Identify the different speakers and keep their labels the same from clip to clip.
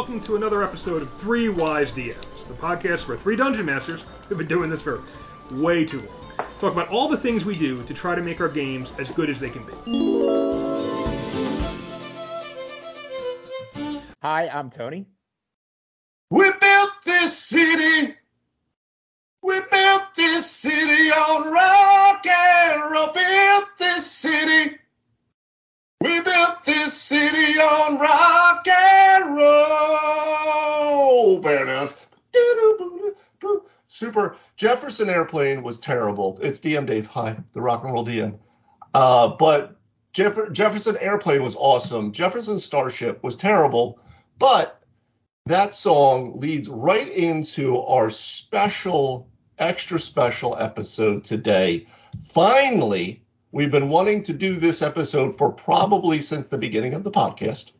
Speaker 1: welcome to another episode of Three Wise DMs, the podcast where three dungeon masters have been doing this for way too long. Talk about all the things we do to try to make our games as good as they can be.
Speaker 2: Hi, I'm Tony.
Speaker 3: We built this city. We built this city on rock and roll. Built this city. We built this city on rock and roll. Fair enough. Super. Jefferson Airplane was terrible. It's DM Dave. Hi, the rock and roll DM. Uh, but Jeff- Jefferson Airplane was awesome. Jefferson Starship was terrible, but that song leads right into our special, extra special episode today. Finally, we've been wanting to do this episode for probably since the beginning of the podcast,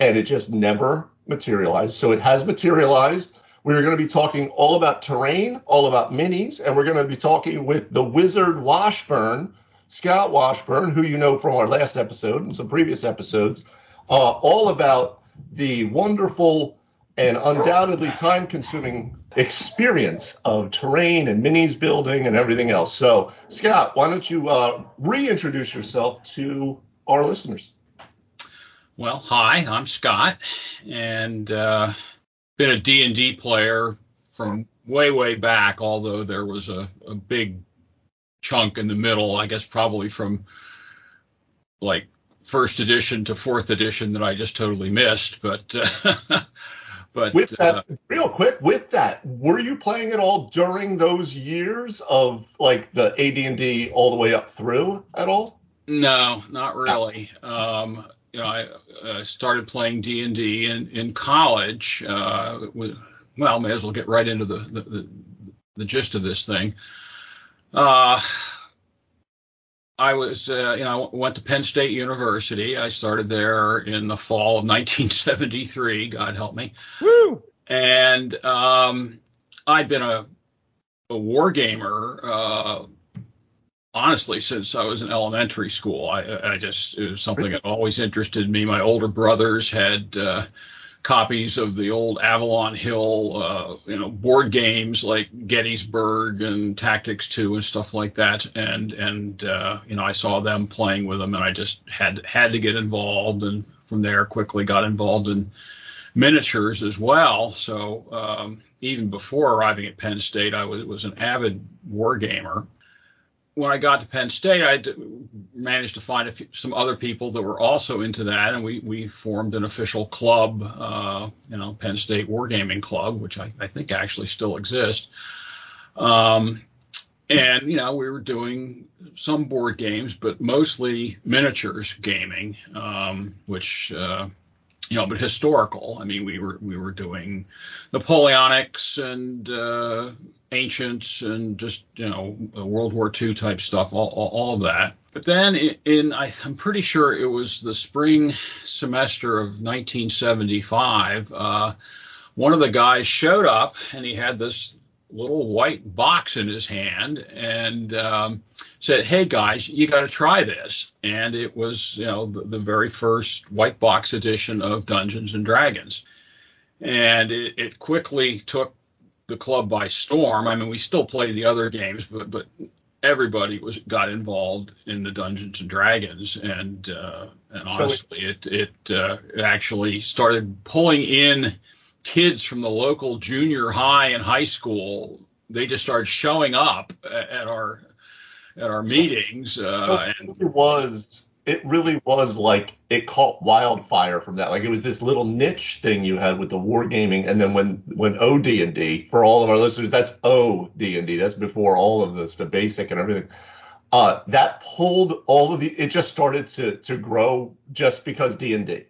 Speaker 3: and it just never materialized. So it has materialized. We're going to be talking all about terrain, all about minis, and we're going to be talking with the wizard Washburn, Scott Washburn, who you know from our last episode and some previous episodes, uh, all about the wonderful and undoubtedly time consuming experience of terrain and minis building and everything else. So, Scott, why don't you uh, reintroduce yourself to our listeners?
Speaker 4: Well, hi, I'm Scott, and uh, been a D&D player from way, way back, although there was a, a big chunk in the middle, I guess probably from like first edition to fourth edition that I just totally missed. But uh, but
Speaker 3: with that,
Speaker 4: uh,
Speaker 3: real quick, with that, were you playing it all during those years of like the AD&D all the way up through at all?
Speaker 4: no, not really. Um, I uh, started playing D and D in in college. Uh, with, well, may as well get right into the the, the, the gist of this thing. Uh, I was, uh, you know, I went to Penn State University. I started there in the fall of 1973. God help me.
Speaker 2: Woo!
Speaker 4: And um, I'd been a, a war gamer, uh, honestly, since I was in elementary school. I, I just, it was something that always interested me. My older brothers had uh, copies of the old Avalon Hill, uh, you know, board games like Gettysburg and Tactics 2 and stuff like that. And, and, uh, you know, I saw them playing with them and I just had, had to get involved. And from there quickly got involved in miniatures as well. So, um, even before arriving at Penn State, I was, was an avid war gamer when I got to Penn State, I managed to find few, some other people that were also into that, and we we formed an official club, uh, you know, Penn State Wargaming Club, which I, I think actually still exists. Um, and you know, we were doing some board games, but mostly miniatures gaming, um, which uh, you know, but historical. I mean, we were we were doing Napoleonics and uh, ancients and just you know World War II type stuff, all, all, all of that. But then in, in I, am pretty sure it was the spring semester of 1975. Uh, one of the guys showed up and he had this little white box in his hand and um, said, "Hey guys, you got to try this." And it was you know the, the very first white box edition of Dungeons and Dragons, and it, it quickly took the club by storm. I mean, we still play the other games, but but everybody was got involved in the Dungeons and Dragons, and uh, and honestly, so it it, uh, it actually started pulling in kids from the local junior high and high school. They just started showing up at our at our meetings. Uh,
Speaker 3: and it was it really was like it caught wildfire from that. Like it was this little niche thing you had with the wargaming, and then when when OD and D for all of our listeners, that's OD and D. That's before all of this, the basic and everything. Uh, that pulled all of the. It just started to to grow just because D and D.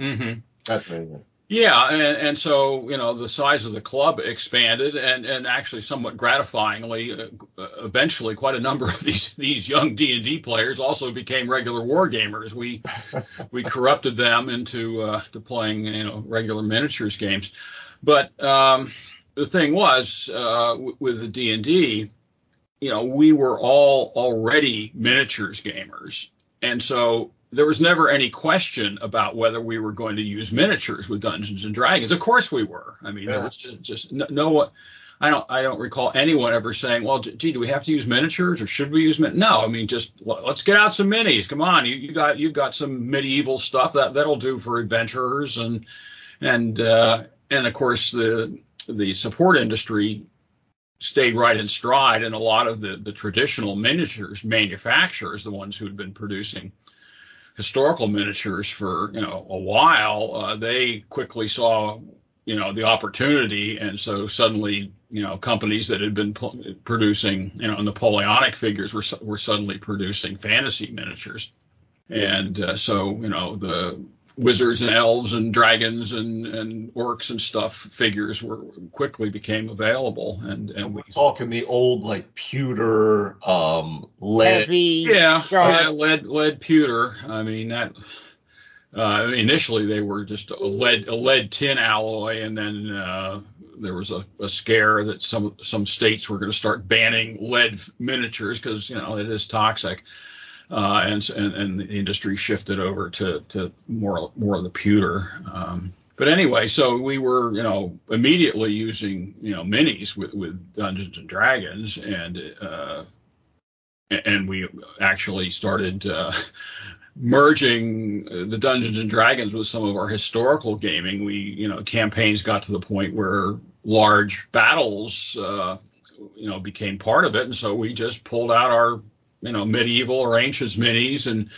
Speaker 4: Mm-hmm.
Speaker 3: That's amazing.
Speaker 4: Yeah, and, and so you know the size of the club expanded, and and actually somewhat gratifyingly, uh, eventually quite a number of these these young D and D players also became regular war gamers. We we corrupted them into uh, to playing you know regular miniatures games, but um, the thing was uh, w- with the D and D, you know we were all already miniatures gamers, and so there was never any question about whether we were going to use miniatures with Dungeons and Dragons. Of course we were. I mean, yeah. there was just, just no, no, I don't I don't recall anyone ever saying, well, gee, do we have to use miniatures or should we use min-? No, I mean just let's get out some minis. Come on, you, you got you've got some medieval stuff that that'll do for adventurers and and uh, and of course the the support industry stayed right in stride, and a lot of the the traditional miniatures manufacturers, the ones who had been producing historical miniatures for you know a while, uh, they quickly saw you know the opportunity. And so suddenly you know companies that had been producing you know napoleonic figures were were suddenly producing fantasy miniatures. And uh, so you know the wizards and elves and dragons and, and orcs and stuff figures were quickly became available and and
Speaker 3: we talking the old like pewter um lead.
Speaker 2: Heavy,
Speaker 4: yeah yeah lead lead pewter. I mean that uh, initially, they were just a lead a lead tin alloy, and then uh, there was a, a, scare that some some states were going to start banning lead miniatures because you know it is toxic, uh, and, and, and the industry shifted over to to more more of the pewter. Um, but anyway, so we were you know immediately using you know minis with, with Dungeons and Dragons, and uh, and we actually started uh, merging the Dungeons and Dragons with some of our historical gaming. We, you know, campaigns got to the point where large battles, uh, you know, became part of it, and so we just pulled out our, you know, medieval or ancient minis and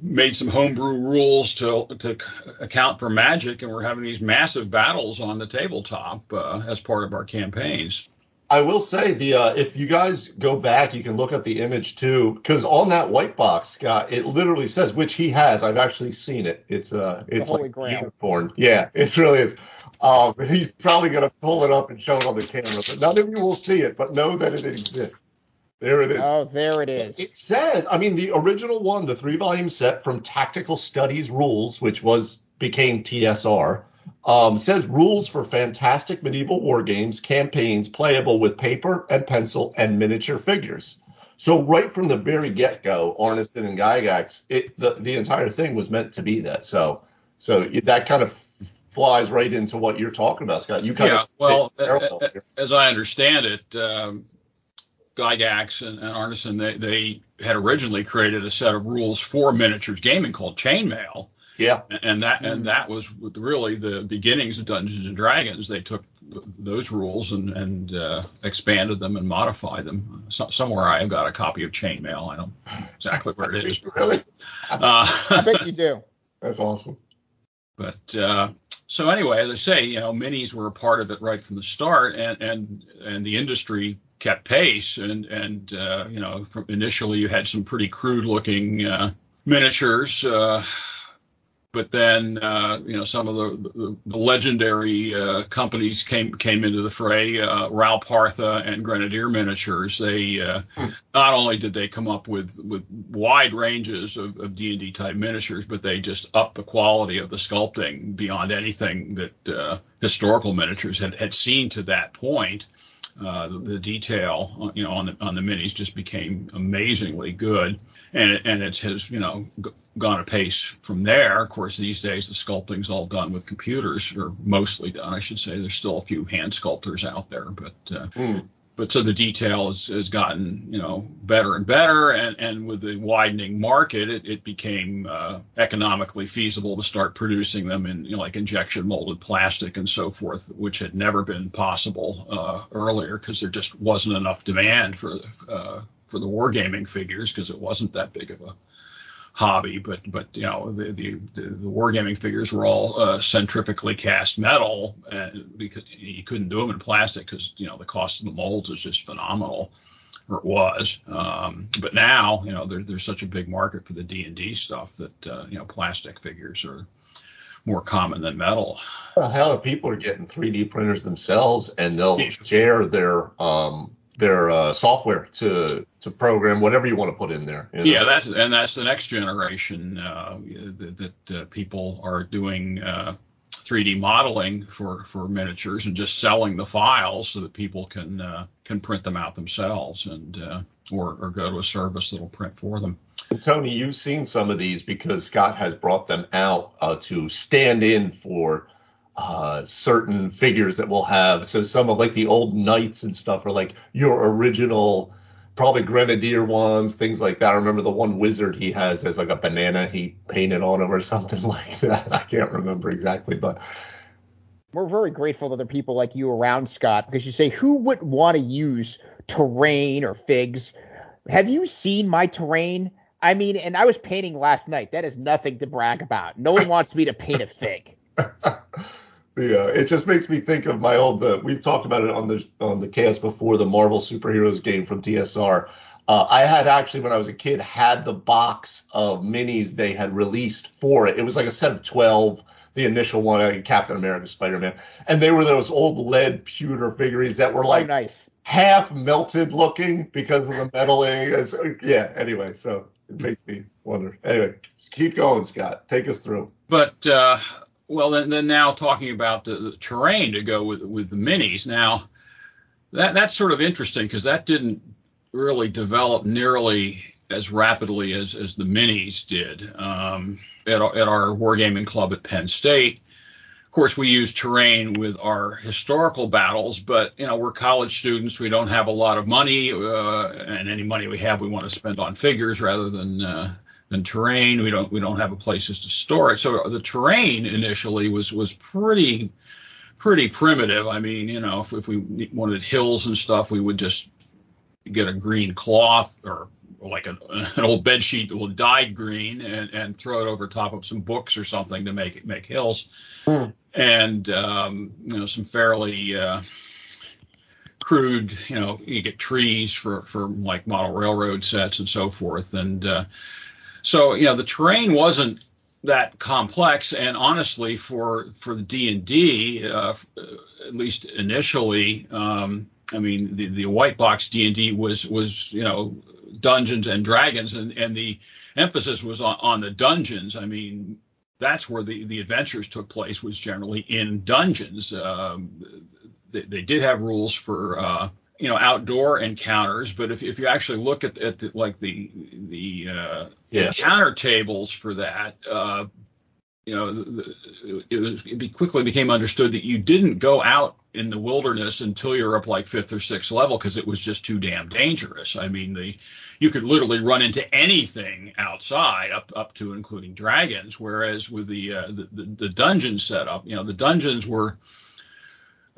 Speaker 4: made some homebrew rules to to account for magic, and we're having these massive battles on the tabletop uh, as part of our campaigns.
Speaker 3: I will say the uh, if you guys go back, you can look at the image too, because on that white box, Scott, it literally says which he has. I've actually seen it. It's uh, it's
Speaker 2: the like
Speaker 3: unicorn. Yeah, it really is. Um, he's probably gonna pull it up and show it on the camera, but none of you will see it. But know that it exists. There it is.
Speaker 2: Oh, there it is.
Speaker 3: It says, I mean, the original one, the three volume set from Tactical Studies Rules, which was became TSR um, says rules for fantastic medieval war games campaigns playable with paper and pencil and miniature figures. So right from the very get-go, Arneson and Gygax, it the, the entire thing was meant to be that. So so that kind of flies right into what you're talking about, Scott. You kind
Speaker 4: yeah, of well, as I understand it, um, Gygax and, and Arneson they, they had originally created a set of rules for miniatures gaming called Chainmail
Speaker 3: yeah.
Speaker 4: And that and that was really the beginnings of Dungeons and Dragons. They took those rules and and uh, expanded them and modified them. So, somewhere I've got a copy of Chainmail. I don't know exactly where it is.
Speaker 3: really?
Speaker 2: Uh, I bet you do.
Speaker 3: That's awesome.
Speaker 4: But uh, so anyway, as I say, you know, minis were a part of it right from the start, and and and the industry kept pace. And and uh, you know, initially you had some pretty crude looking uh, miniatures. Uh, but then uh, you know some of the, the, legendary uh, companies came came into the fray. Uh, Ral Partha and Grenadier Miniatures. They uh, hmm. not only did they come up with with wide ranges of, of D and D type miniatures, but they just upped the quality of the sculpting beyond anything that uh, historical miniatures had had seen to that point. Uh, the, the, detail, uh, you know, on the on the minis just became amazingly good, and it, and it has you know g- gone a pace from there. Of course, these days the sculpting's all done with computers, or mostly done, I should say. There's still a few hand sculptors out there, but uh, mm but so the detail has, has gotten you know better and better. And, and with the widening market it, it became uh, economically feasible to start producing them in you know, like injection molded plastic and so forth which had never been possible uh, earlier because there just wasn't enough demand for uh, for the wargaming figures because it wasn't that big of a hobby, but but you know the the, the, the wargaming figures were all uh, centrifugally cast metal, and because you couldn't do them in plastic because you know the cost of the molds is just phenomenal, or it was. Um, but now you know there, there's such a big market for the D and D stuff that uh, you know plastic figures are more common than metal.
Speaker 3: Well, hell, people are getting 3D printers themselves, and they'll share their um, their uh, software to to program whatever you want to put in there.
Speaker 4: You know? Yeah, that's and that's the next generation uh, that, that uh, people are doing uh, 3D modeling for for miniatures and just selling the files so that people can uh, can print them out themselves and uh, or or go to a service that'll print for them.
Speaker 3: Tony, you've seen some of these because Scott has brought them out uh, to stand in for uh, certain figures that we'll have. So some of like the old knights and stuff are like your original, probably grenadier ones, things like that. I remember the one wizard he has as like a banana he painted on him or something like that. I can't remember exactly, but
Speaker 2: We're very grateful that there are people like you around, Scott, because you say, who wouldn't want to use terrain or figs? Have you seen my terrain? I mean, and I was painting last night. That is nothing to brag about. No one wants me to paint a fig.
Speaker 3: Yeah, it just makes me think of my old. Uh, we've talked about it on the on the cast before. The Marvel superheroes game from TSR. Uh, I had actually, when I was a kid, had the box of minis they had released for it. It was like a set of twelve. The initial one, uh, Captain America, Spider Man, and they were those old lead pewter figurines that were like
Speaker 2: oh, nice.
Speaker 3: half melted looking because of the metaling. It's- yeah. Anyway, so it makes me wonder. Anyway, keep going, Scott. Take us through.
Speaker 4: But uh, well, then, then now talking about the, the terrain to go with with the minis. Now that that's sort of interesting because that didn't really develop nearly as rapidly as as the minis did. Um, at, at our wargaming club at Penn State, of course, we use terrain with our historical battles, but you know we're college students. We don't have a lot of money, uh, and any money we have, we want to spend on figures rather than uh, than terrain. We don't we don't have a places to store it. So the terrain initially was was pretty pretty primitive. I mean, you know, if, if we wanted hills and stuff, we would just get a green cloth or like a, an old bed sheet that will dyed green and, and throw it over top of some books or something to make it make hills.
Speaker 3: Hmm.
Speaker 4: And um, you know, some fairly uh, crude, you know, you get trees for for like model railroad sets and so forth. And uh, so, you know, the terrain wasn't that complex and honestly for for the d&d uh, uh, at least initially um, i mean the, the white box d&d was was you know dungeons and dragons and and the emphasis was on, on the dungeons. I mean that's where the the adventures took place was generally in dungeons. Um, they, they did have rules for uh, you know outdoor encounters but if, if you actually look at, at the, like the the uh,
Speaker 3: Yeah.
Speaker 4: encounter tables for that uh, you know the, the, it, was, it be, quickly became understood that you didn't go out in the wilderness until you're up like fifth or sixth level because it was just too damn dangerous i mean the you could literally run into anything outside up up to including dragons whereas with the uh, the, the, the dungeon setup you know the dungeons were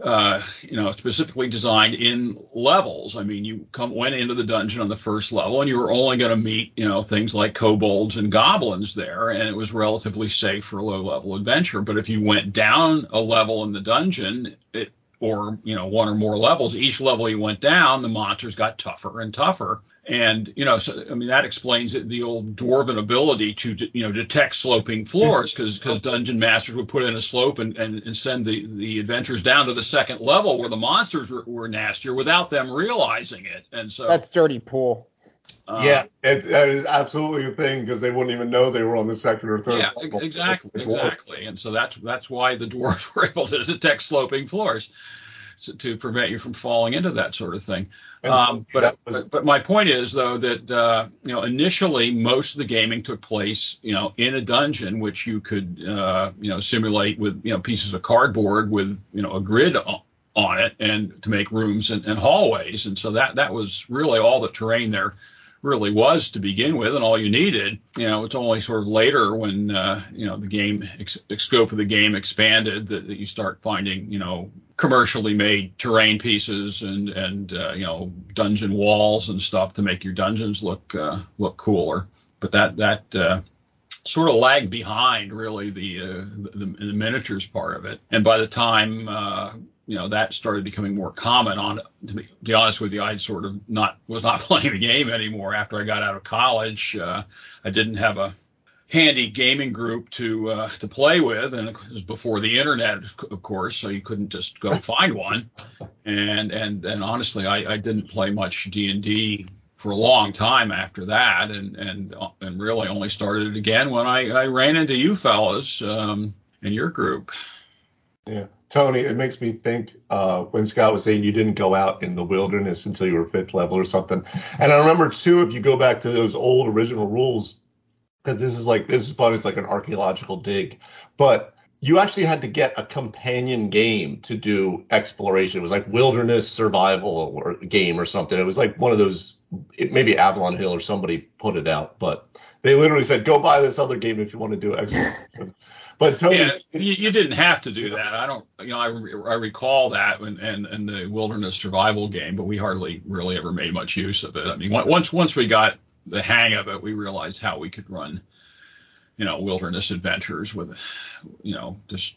Speaker 4: uh, you know, specifically designed in levels. I mean, you come went into the dungeon on the first level, and you were only going to meet, you know, things like kobolds and goblins there, and it was relatively safe for a low-level adventure. But if you went down a level in the dungeon, it or you know one or more levels, each level you went down, the monsters got tougher and tougher. And you know, so I mean that explains the old dwarven ability to you know detect sloping floors because because dungeon masters would put in a slope and, and, and send the the adventurers down to the second level where the monsters were, were nastier without them realizing it. And so
Speaker 2: That's dirty pool.
Speaker 4: Uh,
Speaker 3: yeah, it, that is absolutely a thing because they wouldn't even know they were on the second or third.
Speaker 4: Yeah,
Speaker 3: level.
Speaker 4: exactly, exactly. And so that's that's why the dwarves were able to detect sloping floors so, to prevent you from falling into that sort of thing. Um, but,
Speaker 3: was-
Speaker 4: but but my point is though that uh, you know initially most of the gaming took place you know in a dungeon which you could uh, you know simulate with you know pieces of cardboard with you know a grid on, on it and to make rooms and, and hallways and so that that was really all the terrain there really was to begin with and all you needed. You know it's only sort of later when uh, you know the game ex- scope of the game expanded that, that you start finding you know commercially made terrain pieces and and uh, you know dungeon walls and stuff to make your dungeons look uh, look cooler. But that that uh, sort of lagged behind really the, uh, the the miniatures part of it. And by the time uh, you know that started becoming more common on to be, be honest with you i sort of not was not playing the game anymore after i got out of college. Uh, i didn't have a handy gaming group to uh, to play with and it was before the internet of course so you couldn't just go find one. And and and honestly i, I didn't play much d&d for a long time after that and and and really only started it again when i, I ran into you fellas um, in your group.
Speaker 3: Yeah. Tony, it makes me think uh, when Scott was saying you didn't go out in the wilderness until you were fifth level or something. And I remember too, if you go back to those old original rules, because this is like this is fun, it's like an archaeological dig, but you actually had to get a companion game to do exploration. It was like wilderness survival or game or something. It was like one of those, it, maybe Avalon Hill or somebody put it out, but they literally said, go buy this other game if you want to do exploration. But Tony,
Speaker 4: yeah, you, you, didn't have to do that. I don't, you know, I, I recall that and and and the wilderness survival game, but we hardly really ever made much use of it. I mean, once once we got the hang of it, we realized how we could run, you know, wilderness adventures with, you know, just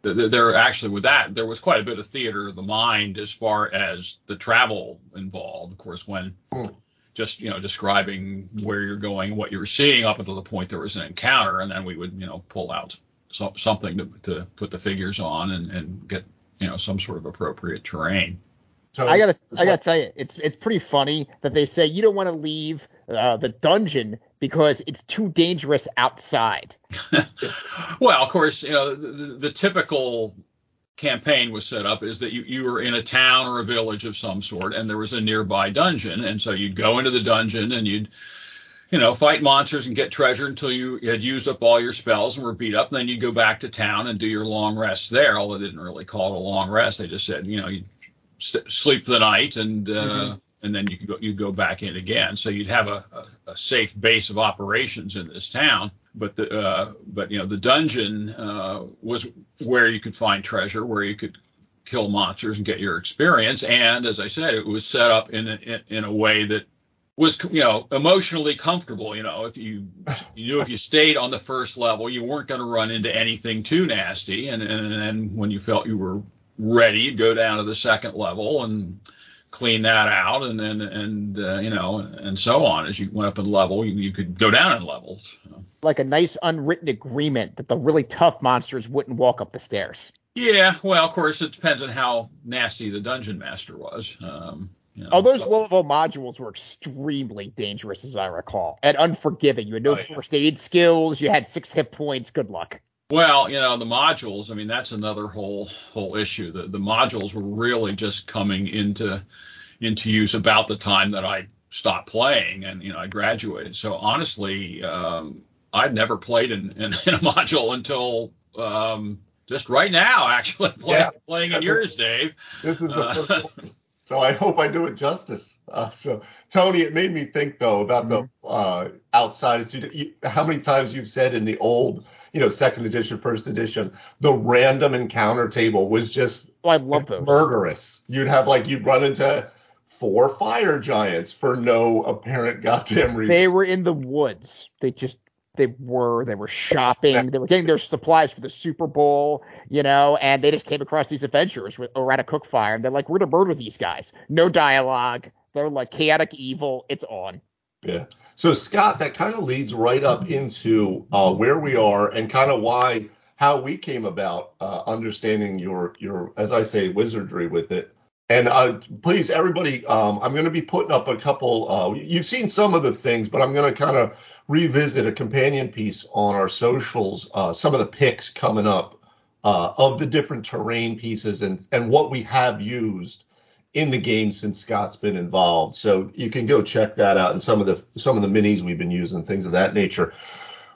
Speaker 4: there actually with that there was quite a bit of theater of the mind as far as the travel involved. Of course, when hmm. Just you know describing where you're going, what you're seeing up until the point there was an encounter, and then we would you know pull out so, something to, to put the figures on and, and get you know some sort of appropriate terrain.
Speaker 2: So I gotta I gotta tell you, it's it's pretty funny that they say you don't want to leave uh, the dungeon because it's too dangerous outside.
Speaker 4: well, of course, you know the, the, typical campaign was set up is that you, you were in a town or a village of some sort and there was a nearby dungeon and so you'd go into the dungeon and you'd you know, fight monsters and get treasure until you had used up all your spells and were beat up. And then you'd go back to town and do your long rest there. Although they didn't really call it a long rest. They just said, you know, you sleep the night and uh, mm-hmm. and then you could go you go back in again. So you'd have a, a, a, safe base of operations in this town. But the uh, but you know the dungeon uh, was where you could find treasure, where you could kill monsters and get your experience. And as I said, it was set up in a, in, a way that was you know emotionally comfortable. You know, if you you knew if you stayed on the first level, you weren't going to run into anything too nasty, and and then when you felt you were ready, you'd go down to the second level and clean that out, and then and uh, you know and so on. As you went up in level, you, you could go down in levels.
Speaker 2: Like a nice unwritten agreement that the really tough monsters wouldn't walk up the stairs.
Speaker 4: Yeah, well, of course, it depends on how nasty the dungeon master was. Um,
Speaker 2: you know, oh, those so. level modules were extremely dangerous, as I recall, and unforgiving. You had no oh, yeah. first aid skills. You had six hit points. Good luck.
Speaker 4: Well, you know, the modules. I mean, that's another whole whole issue. The the modules were really just coming into into use about the time that I stopped playing and you know I graduated. So honestly, um, I'd never played in, in, in a module until um, just right now, actually play, yeah. playing in yours, Dave.
Speaker 3: This is the uh, first so I hope I do it justice. Uh, so Tony, it made me think though about mm-hmm. the uh, outsiders. How many times you've said in the old, you know, second edition, first edition, the random encounter table was just
Speaker 2: oh, I love those.
Speaker 3: murderous. You'd have like you'd run into four fire giants for no apparent goddamn reason.
Speaker 2: They were in the woods. They just they were they were shopping they were getting their supplies for the super bowl you know and they just came across these adventurers with, around a cook fire and they're like we're gonna murder these guys. No dialogue. They're like chaotic evil. It's on.
Speaker 3: Yeah. So scott that kind of leads right up into uh, where we are and kind of why how we came about uh, understanding your your as i say wizardry with it. And uh, please, everybody, um, I'm going to be putting up a couple. Uh, you've seen some of the things, but I'm going to kind of revisit a companion piece on our socials, uh, some of the picks coming up uh, of the different terrain pieces and, and what we have used in the game since Scott's been involved. So you can go check that out and some of the some of the minis we've been using, things of that nature.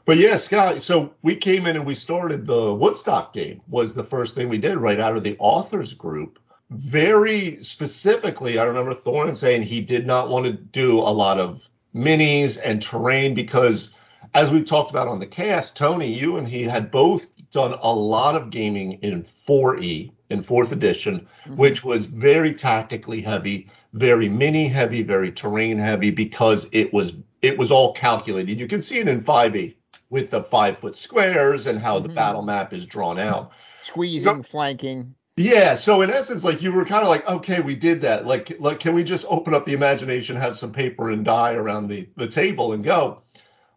Speaker 3: But yeah, Scott, so we came in and we started the Woodstock game was the first thing we did right out of the authors group. Very specifically, I remember Thorin saying he did not want to do a lot of minis and terrain because as we talked about on the cast, Tony, you and he had both done a lot of gaming in 4E in fourth edition, mm-hmm. which was very tactically heavy, very mini heavy, very terrain heavy because it was it was all calculated. You can see it in 5E with the five foot squares and how mm-hmm. the battle map is drawn out.
Speaker 2: Squeezing, so, flanking.
Speaker 3: Yeah, so in essence, like you were kind of like, okay, we did that. Like, like, can we just open up the imagination, have some paper and die around the the table and go?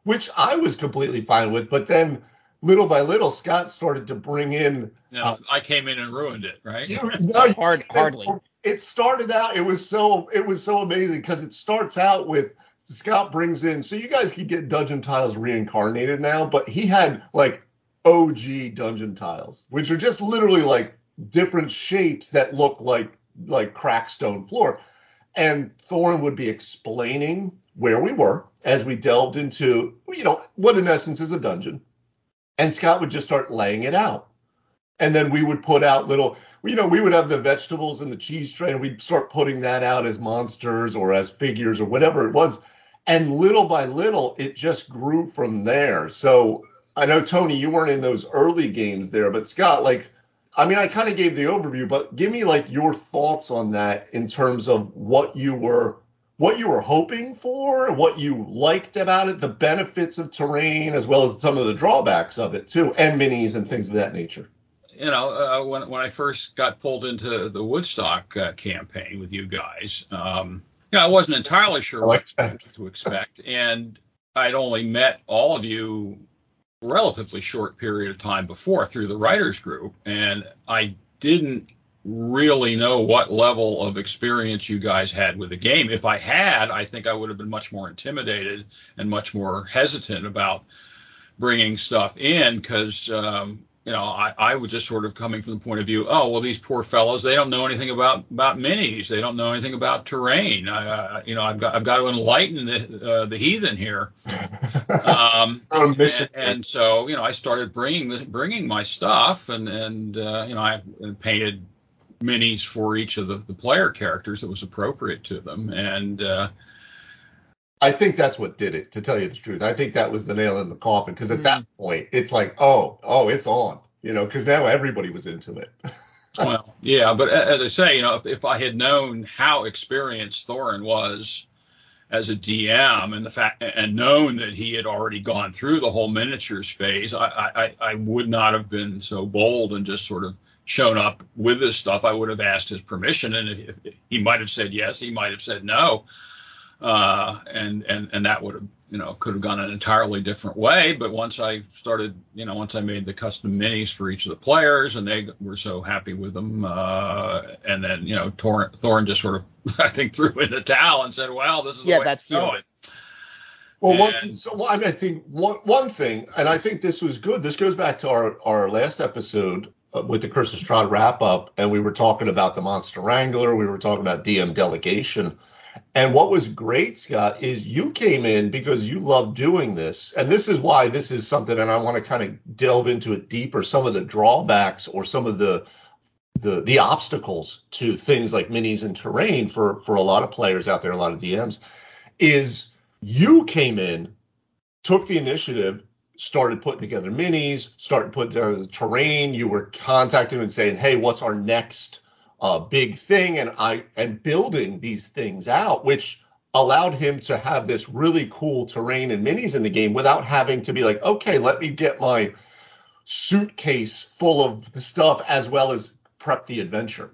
Speaker 3: Which I was completely fine with, but then little by little, Scott started to bring in.
Speaker 4: Yeah, uh, I came in and ruined it, right?
Speaker 2: You, no, Hard, hardly.
Speaker 3: It started out. It was so it was so amazing because it starts out with Scott brings in. So you guys can get Dungeon Tiles reincarnated now, but he had like OG dungeon tiles, which are just literally like different shapes that look like like cracked stone floor. And Thorin would be explaining where we were as we delved into, you know, what in essence is a dungeon. And Scott would just start laying it out. And then we would put out little, you know, we would have the vegetables and the cheese tray, and we'd start putting that out as monsters or as figures or whatever it was. And little by little, it just grew from there. So I know, Tony, you weren't in those early games there, but Scott, like, I mean, I kind of gave the overview, but give me like your thoughts on that in terms of what you were what you were hoping for, what you liked about it, the benefits of terrain, as well as some of the drawbacks of it too, and minis and things of that nature.
Speaker 4: You know, uh, when when I first got pulled into the Woodstock uh, campaign with you guys, um, you know, I wasn't entirely sure what to expect, and I'd only met all of you relatively short period of time before through the writers group, and I didn't really know what level of experience you guys had with the game. If I had, I think I would have been much more intimidated and much more hesitant about bringing stuff in because um, you know, I, I was just sort of coming from the point of view, oh, well, these poor fellows, they don't know anything about about minis, they don't know anything about terrain. I, you know, I've got I've got to enlighten the uh, the heathen here. Um, and, and, so, you know, I started bringing the, bringing my stuff, and and uh, you know, I painted minis for each of the, the player characters that was appropriate to them, and uh,
Speaker 3: I think that's what did it, to tell you the truth. I think that was the nail in the coffin because at mm. that point, it's like, oh, oh, it's on, you know, because now everybody was into it.
Speaker 4: well, yeah, but as I say, you know, if, if, I had known how experienced Thorin was as a DM and the fact and known that he had already gone through the whole miniatures phase, I, I, I would not have been so bold and just sort of shown up with this stuff. I would have asked his permission, and if, if he might have said yes, he might have said no uh, and and and that would have you know could have gone an entirely different way. But once I started, you know, once I made the custom minis for each of the players, and they were so happy with them, uh, and then you know Thorin, Thorin just sort of I think threw in the towel and said, "Well, this is
Speaker 2: yeah,
Speaker 4: the way
Speaker 2: that's
Speaker 4: going."
Speaker 3: Well, and, once so I, mean, I think one one thing, and I think this was good. This goes back to our our last episode uh, with the Curse of Strahd wrap up, and we were talking about the Monster Wrangler, we were talking about DM delegation and what was great, Scott, is you came in because you love doing this. And this is why this is something, and I want to kind of delve into it deeper, some of the drawbacks or some of the the the obstacles to things like minis and terrain for for a lot of players out there, a lot of DMs, is you came in, took the initiative, started putting together minis, started putting together the terrain. You were contacting and saying, hey, what's our next uh, big thing and I and building these things out, which allowed him to have this really cool terrain and minis in the game without having to be like, okay, let me get my suitcase full of the stuff as well as prep the adventure.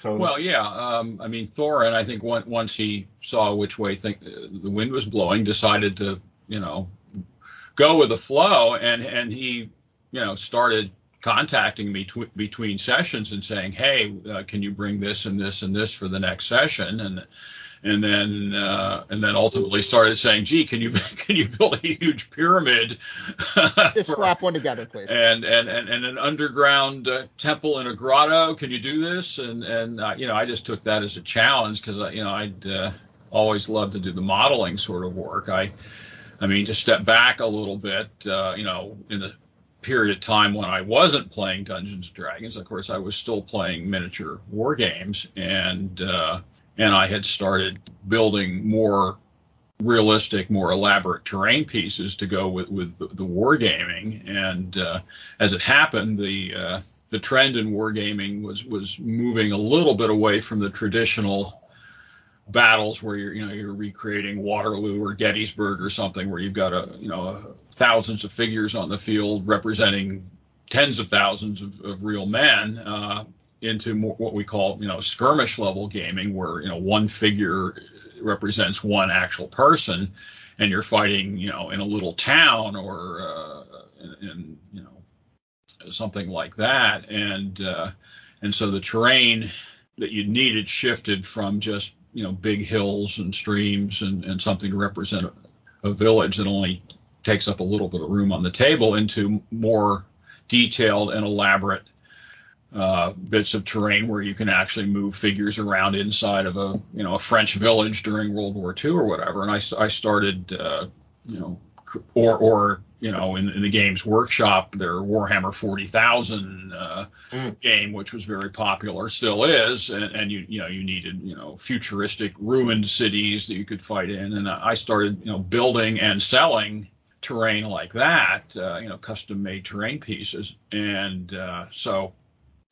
Speaker 4: So, well, yeah. Um, I mean, Thorin, I think one, once he saw which way think, the wind was blowing, decided to, you know, go with the flow, and and he, you know, started contacting me tw- between sessions and saying, "Hey, uh, can you bring this and this and this for the next session?" and and then uh, and then ultimately started saying, "Gee, can you can you build a huge pyramid?"
Speaker 2: Just for, slap one together, please.
Speaker 4: And and and, and an underground uh, temple in a grotto. Can you do this? And and uh, you know, I just took that as a challenge because you know I'd uh, always loved to do the modeling sort of work. I I mean, to step back a little bit, uh, you know, in the period of time when I wasn't playing Dungeons and Dragons. Of course, I was still playing miniature war games, and uh, and I had started building more realistic, more elaborate terrain pieces to go with with the, the wargaming. And uh, as it happened, the uh, the trend in wargaming was was moving a little bit away from the traditional battles where you're you know you're recreating Waterloo or Gettysburg or something where you've got a you know thousands of figures on the field representing tens of thousands of, of real men uh, into more, what we call you know skirmish level gaming where you know one figure represents one actual person and you're fighting you know in a little town or uh, in, in, you know something like that. And uh, and so the terrain that you needed shifted from just you know big hills and streams and, and something to represent a, a village that only takes up a little bit of room on the table into more detailed and elaborate uh, bits of terrain where you can actually move figures around inside of a you know a French village during World War II or whatever. And I, I started uh, you know or or you know in, in the games workshop their Warhammer 40,000 uh, mm. game which was very popular still is and, and you you know you needed you know futuristic ruined cities that you could fight in and I started you know building and selling terrain like that uh, you know custom made terrain pieces and uh, so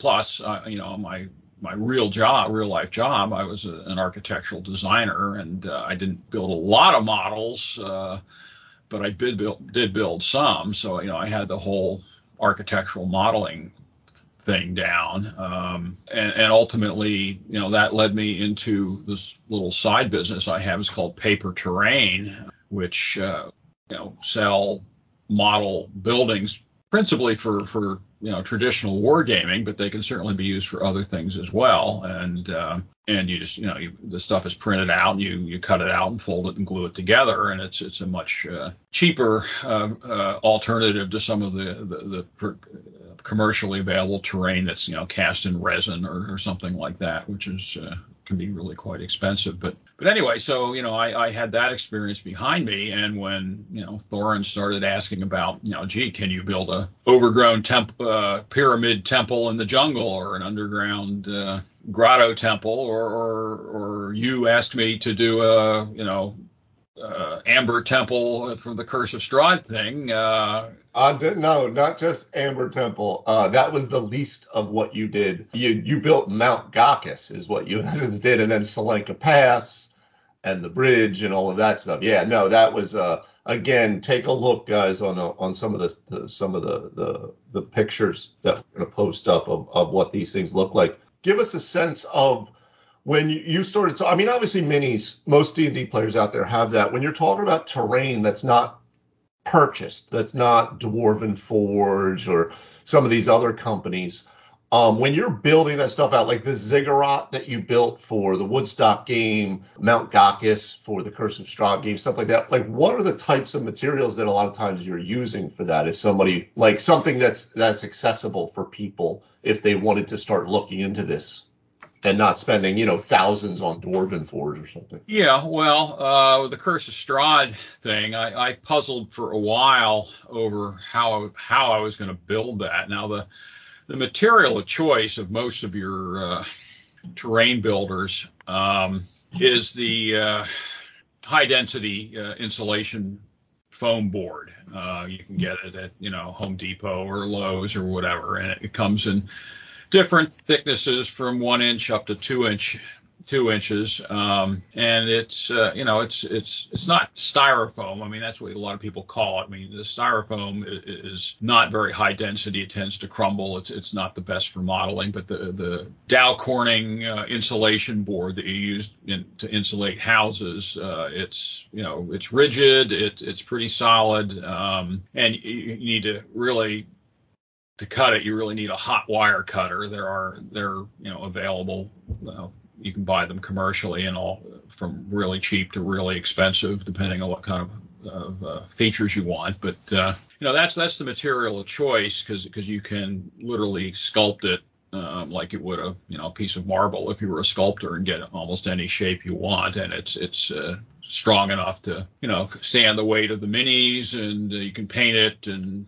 Speaker 4: plus, uh, you know, my my real job, real life job, I was a, an architectural designer, and uh, I didn't build a lot of models, uh, but I did build did build some. So you know, I had the whole architectural modeling thing down, um, and, and ultimately, you know, that led me into this little side business I have. It's called Paper Terrain, which uh, you know sell model buildings principally for for you know traditional wargaming, but they can certainly be used for other things as well. And uh, and you just you know you, the stuff is printed out, and you you cut it out and fold it and glue it together, and it's it's a much uh, cheaper uh, uh alternative to some of the the, the commercially available terrain that's you know cast in resin or, or something like that, which is uh, can be really quite expensive. But but anyway, so you know I, I had that experience behind me, and when you know Thorin started asking about you know gee can you build a overgrown temp, uh, pyramid temple in the jungle or an underground uh, grotto temple, or, or or you asked me to do a you know uh, Amber Temple from the Curse of Strahd thing. Uh,
Speaker 3: uh, no, not just Amber Temple. Uh, that was the least of what you did. You you built Mount Ghakis is what you did, and then Tsolenka Pass and the bridge and all of that stuff. Yeah, no, that was uh, again. Take a look, guys, on uh, on some of the, the some of the, the the pictures that we're gonna post up of, of what these things look like. Give us a sense of when you started to, I mean, obviously minis, most D&D players out there have that. When you're talking about terrain that's not purchased, that's not Dwarven Forge or some of these other companies, um, when you're building that stuff out, like the ziggurat that you built for the Woodstock game, Mount Ghakis for the Curse of Strahd game, stuff like that, like what are the types of materials that a lot of times you're using for that? If somebody like something that's that's accessible for people if they wanted to start looking into this and not spending you know thousands on dwarven forge or something.
Speaker 4: Yeah well uh, the curse of strahd thing I, I, puzzled for a while over how I, how i was going to build that. Now the the material of choice of most of your uh, terrain builders um, is the uh, high density uh, insulation foam board. Uh, you can get it at you know home depot or lowes or whatever and it comes in different thicknesses from one inch up to two inch two inches. Um, and it's uh, you know it's it's it's not styrofoam. I mean that's what a lot of people call it. I mean the styrofoam is not very high density. It tends to crumble. It's it's not the best for modeling but the the dow corning uh, insulation board that you use in, to insulate houses uh, it's you know it's rigid. It, it's pretty solid. Um, and you, you need to really to cut it, you really need a hot wire cutter. There are they're you know available. Well, you can buy them commercially and all from really cheap to really expensive, depending on what kind of, of uh, features you want. But uh, you know that's that's the material of choice because because you can literally sculpt it um, like you would a you know a piece of marble if you were a sculptor and get almost any shape you want, and it's it's uh, strong enough to you know stand the weight of the minis, and uh, you can paint it and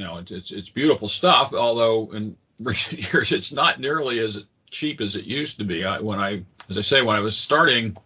Speaker 4: you know, it's, it's, it's beautiful stuff. Although in recent years, it's not nearly as cheap as it used to be. I, when I, as I say, when I was starting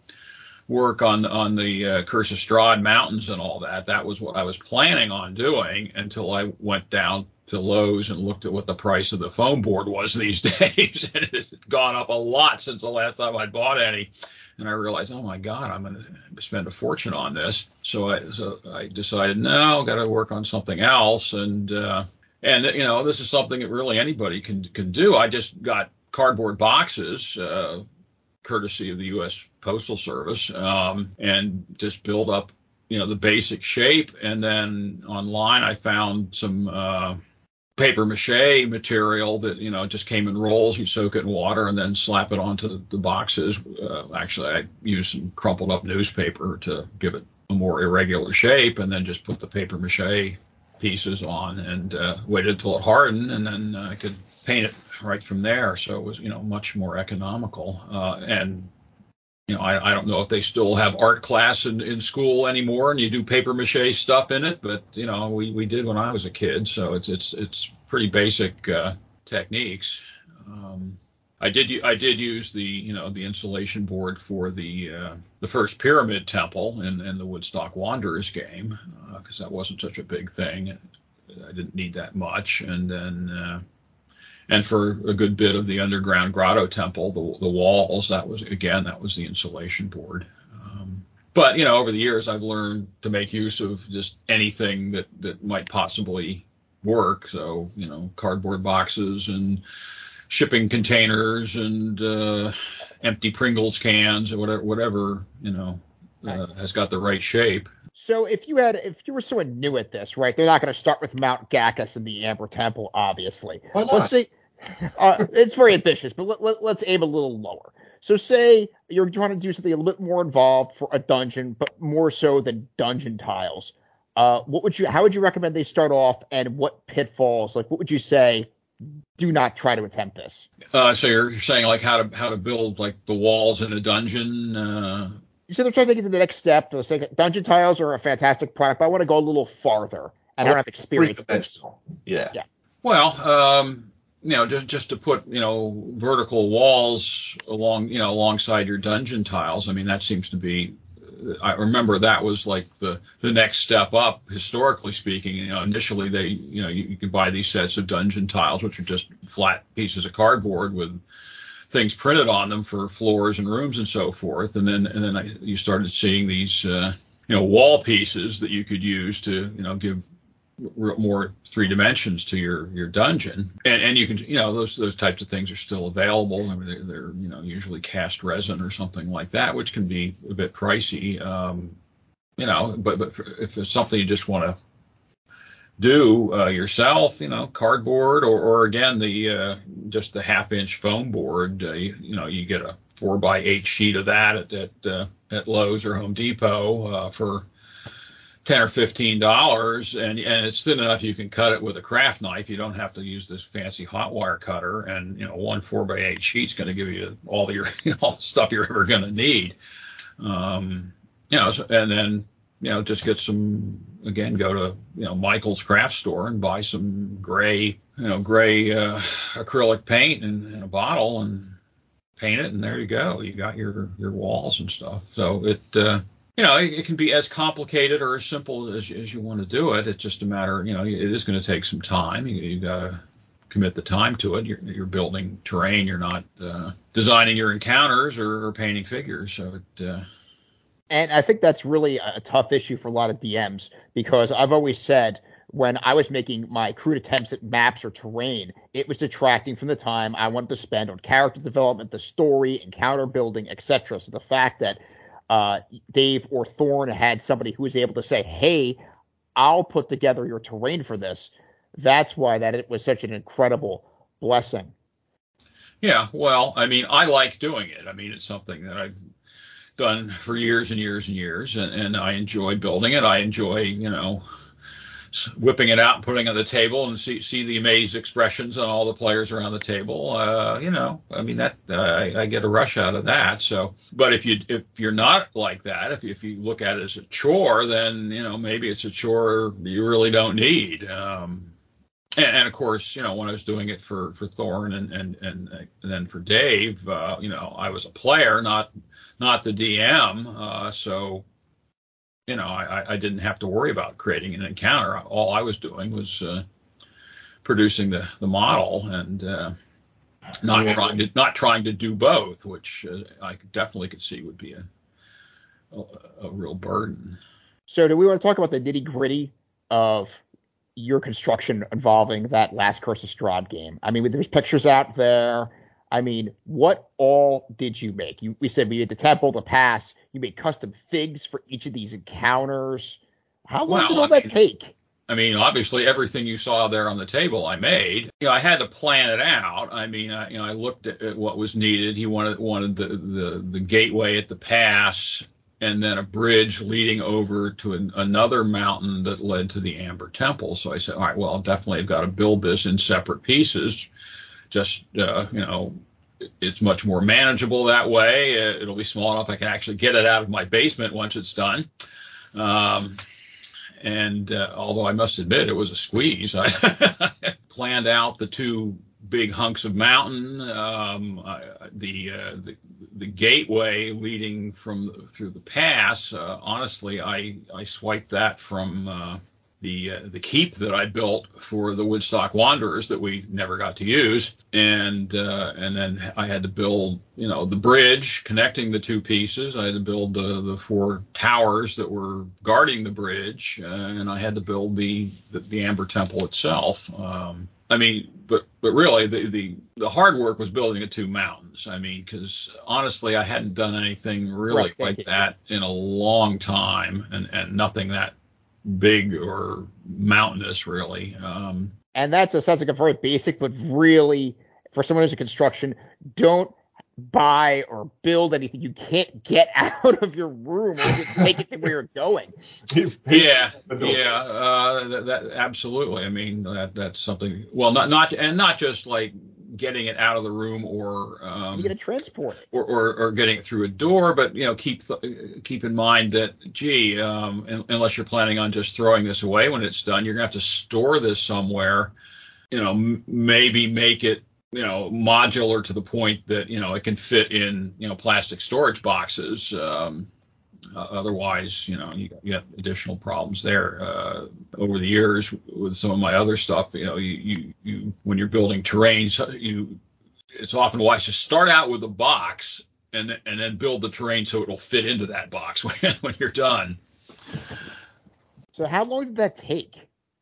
Speaker 4: work on on the uh, Strahd Mountains and all that, that was what I was planning on doing until I went down to Lowe's and looked at what the price of the foam board was these days, and it has gone up a lot since the last time I bought any and I realized, oh my God, I'm going to spend a fortune on this. So I so I decided, no, I've got to work on something else, and uh, and you know this is something that really anybody can can do. I just got cardboard boxes. Uh, courtesy of the U.S. Postal Service, um, and just build up, you know, the basic shape. And then online, I found some uh, paper mache material that you know just came in rolls. You soak it in water and then slap it onto the, boxes. Uh, actually, I used some crumpled up newspaper to give it a more irregular shape, and then just put the paper mache pieces on and uh, waited until it hardened, and then uh, I could paint it right from there. So it was you know much more economical. Uh, and you know I, I don't know if they still have art class in, in school anymore, and you do paper mache stuff in it, but you know we, we did when I was a kid. So it's it's it's pretty basic uh, techniques. Um, I did I did use the you know the insulation board for the uh, the first pyramid temple in, in the Woodstock Wanderers game because uh, that wasn't such a big thing. I didn't need that much, and then uh, and for a good bit of the underground grotto temple, the the walls that was again that was the insulation board. Um, but you know over the years I've learned to make use of just anything that that might possibly work. So you know cardboard boxes and shipping containers and uh, empty Pringles cans or whatever, whatever you know, uh, has got the right shape.
Speaker 2: So if you had, if you were someone new at this, right, they're not going to start with Mount Ghakis and the Amber Temple, obviously.
Speaker 3: Why not?
Speaker 2: Let's say uh, it's very ambitious, but let, let, let's aim a little lower. So say you're trying to do something a little bit more involved for a dungeon, but more so than dungeon tiles. Uh, what would you? How would you recommend they start off, and what pitfalls? Like, what would you say? Do not try to attempt this.
Speaker 4: Uh, so you're, you're saying like how to how to build like the walls in a dungeon. Uh,
Speaker 2: So they're trying to get to the next step. The second, dungeon tiles are a fantastic product, but I want to go a little farther, and I don't have experience. with this.
Speaker 3: Yeah.
Speaker 2: Yeah.
Speaker 4: Well, um, you know, just just to put you know vertical walls along you know alongside your dungeon tiles. I mean, that seems to be. I remember that was like the the next step up historically speaking. You know, initially they you know you, you could buy these sets of dungeon tiles, which are just flat pieces of cardboard with things printed on them for floors and rooms and so forth. And then and then I, you started seeing these uh, you know wall pieces that you could use to you know give more three dimensions to your your dungeon and and you can you know those those types of things are still available I mean they're, they're you know usually cast resin or something like that which can be a bit pricey um you know but but if it's something you just want to do uh, yourself you know cardboard or or again the uh, just the half inch foam board uh, you, you know you get a four by eight sheet of that at at, uh, at Lowe's or Home Depot uh, for ten or fifteen dollars, and and it's thin enough you can cut it with a craft knife. You don't have to use this fancy hot wire cutter, and you know one four by eight sheet's going to give you all your all the stuff you're ever going to need. Um, you know, and then you know just get some again go to you know Michael's craft store and buy some gray you know gray uh, acrylic paint in, in a bottle and paint it, and there you go. You got your your walls and stuff. So it. Uh, you know, it, it can be as complicated or as simple as, as you want to do it. It's just a matter, you know, it is going to take some time. You, you got to commit the time to it. You're, you're building terrain. You're not uh, designing your encounters or, or painting figures. So it. Uh,
Speaker 2: And I think that's really a tough issue for a lot of DMs because I've always said when I was making my crude attempts at maps or terrain, it was detracting from the time I wanted to spend on character development, the story, encounter building, etc. So the fact that uh, Dave or Thorn had somebody who was able to say, "Hey, I'll put together your terrain for this," that's why that it was such an incredible blessing.
Speaker 4: Yeah, well, I mean, I like doing it. I mean, it's something that I've done for years and years and years, and, and I enjoy building it. I enjoy, you know, whipping it out and putting it on the table and see see the amazed expressions on all the players around the table. Uh, you know, I mean that uh, I, I get a rush out of that. So, but if you if you're not like that, if if you look at it as a chore, then you know maybe it's a chore you really don't need. Um, and, and, of course, you know, when I was doing it for for Thorn and and and, and then for Dave, uh, you know, I was a player, not not the DM. Uh, so you know, I, I didn't have to worry about creating an encounter. All I was doing was uh, producing the, the model and uh, not
Speaker 3: Yeah.
Speaker 4: trying to not trying to do both, which uh, I definitely could see would be a a, a real burden.
Speaker 2: So, do we want to talk about the nitty gritty of your construction involving that last Curse of Strahd game? I mean, there's pictures out there. I mean, what all did you make? You, we said we did the temple, the pass. You made custom figs for each of these encounters. How long
Speaker 4: Well,
Speaker 2: did all
Speaker 4: I
Speaker 2: that
Speaker 4: mean-
Speaker 2: take?
Speaker 4: I mean, obviously, everything you saw there on the table, I made. You know, I had to plan it out. I mean, I, you know, I looked at, at what was needed. He wanted wanted the, the the gateway at the pass and then a bridge leading over to an, another mountain that led to the Amber Temple. So I said, all right, well, I definitely I've got to build this in separate pieces. Just, uh, you know, it's much more manageable that way. It'll be small enough I can actually get it out of my basement once it's done. Um, and uh, although I must admit it was a squeeze, I planned out the two big hunks of mountain, um, uh, the, uh, the the gateway leading from through the pass. Uh, honestly, I I swiped that from uh, the uh, the keep that I built for the Woodstock Wanderers that we never got to use, and uh, and then I had to build you know the bridge connecting the two pieces. I had to build the the four towers that were guarding the bridge, uh, and I had to build the the, the Amber Temple itself. Um, I mean, but but really, the, the the hard work was building the two mountains. I mean, because honestly, I hadn't done anything really like that in a long time, and and nothing that big or mountainous really. Um,
Speaker 2: and that sounds like a very basic, but really for someone who's in construction, don't buy or build anything you can't get out of your room or just take it to where you're going.
Speaker 4: yeah, yeah, uh, that, that, absolutely. I mean, that that's something. Well, not not and not just like getting it out of the room or um,
Speaker 2: you transport it
Speaker 4: or, or, or getting it through a door. But you know, keep th- keep in mind that gee, um, in, unless you're planning on just throwing this away when it's done, you're gonna have to store this somewhere. You know, m- maybe make it you know modular to the point that you know it can fit in you know plastic storage boxes. Um, uh, otherwise, you know, you, you additional problems there. Uh, over the years, with some of my other stuff, you know, you, you, you when you're building terrains, you it's often wise to start out with a box and and then build the terrain so it'll fit into that box when, when you're done.
Speaker 2: So how long did that take,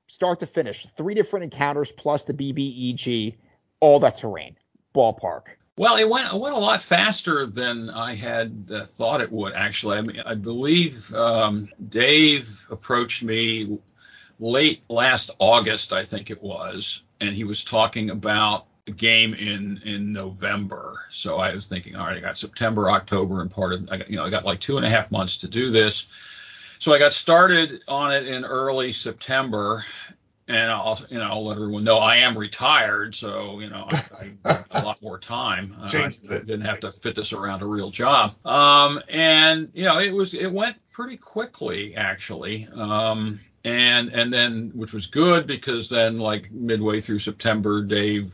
Speaker 2: start to finish? Three different encounters plus the BBEG, all that terrain, ballpark.
Speaker 4: Well, it went it went a lot faster than I had uh, thought it would. Actually, I mean, I believe um, Dave approached me late last August, I think it was, and he was talking about a game in in November. So I was thinking, all right, I got September, October, and part of I got, you know I got like two and a half months to do this. So I got started on it in early September, and I'll you know I'll let everyone know I am retired, so you know I, I a lot more time.
Speaker 3: Uh, I
Speaker 4: didn't have to fit this around a real job. Um, and you know it was it went pretty quickly actually. Um, and and then which was good because then like midway through September, Dave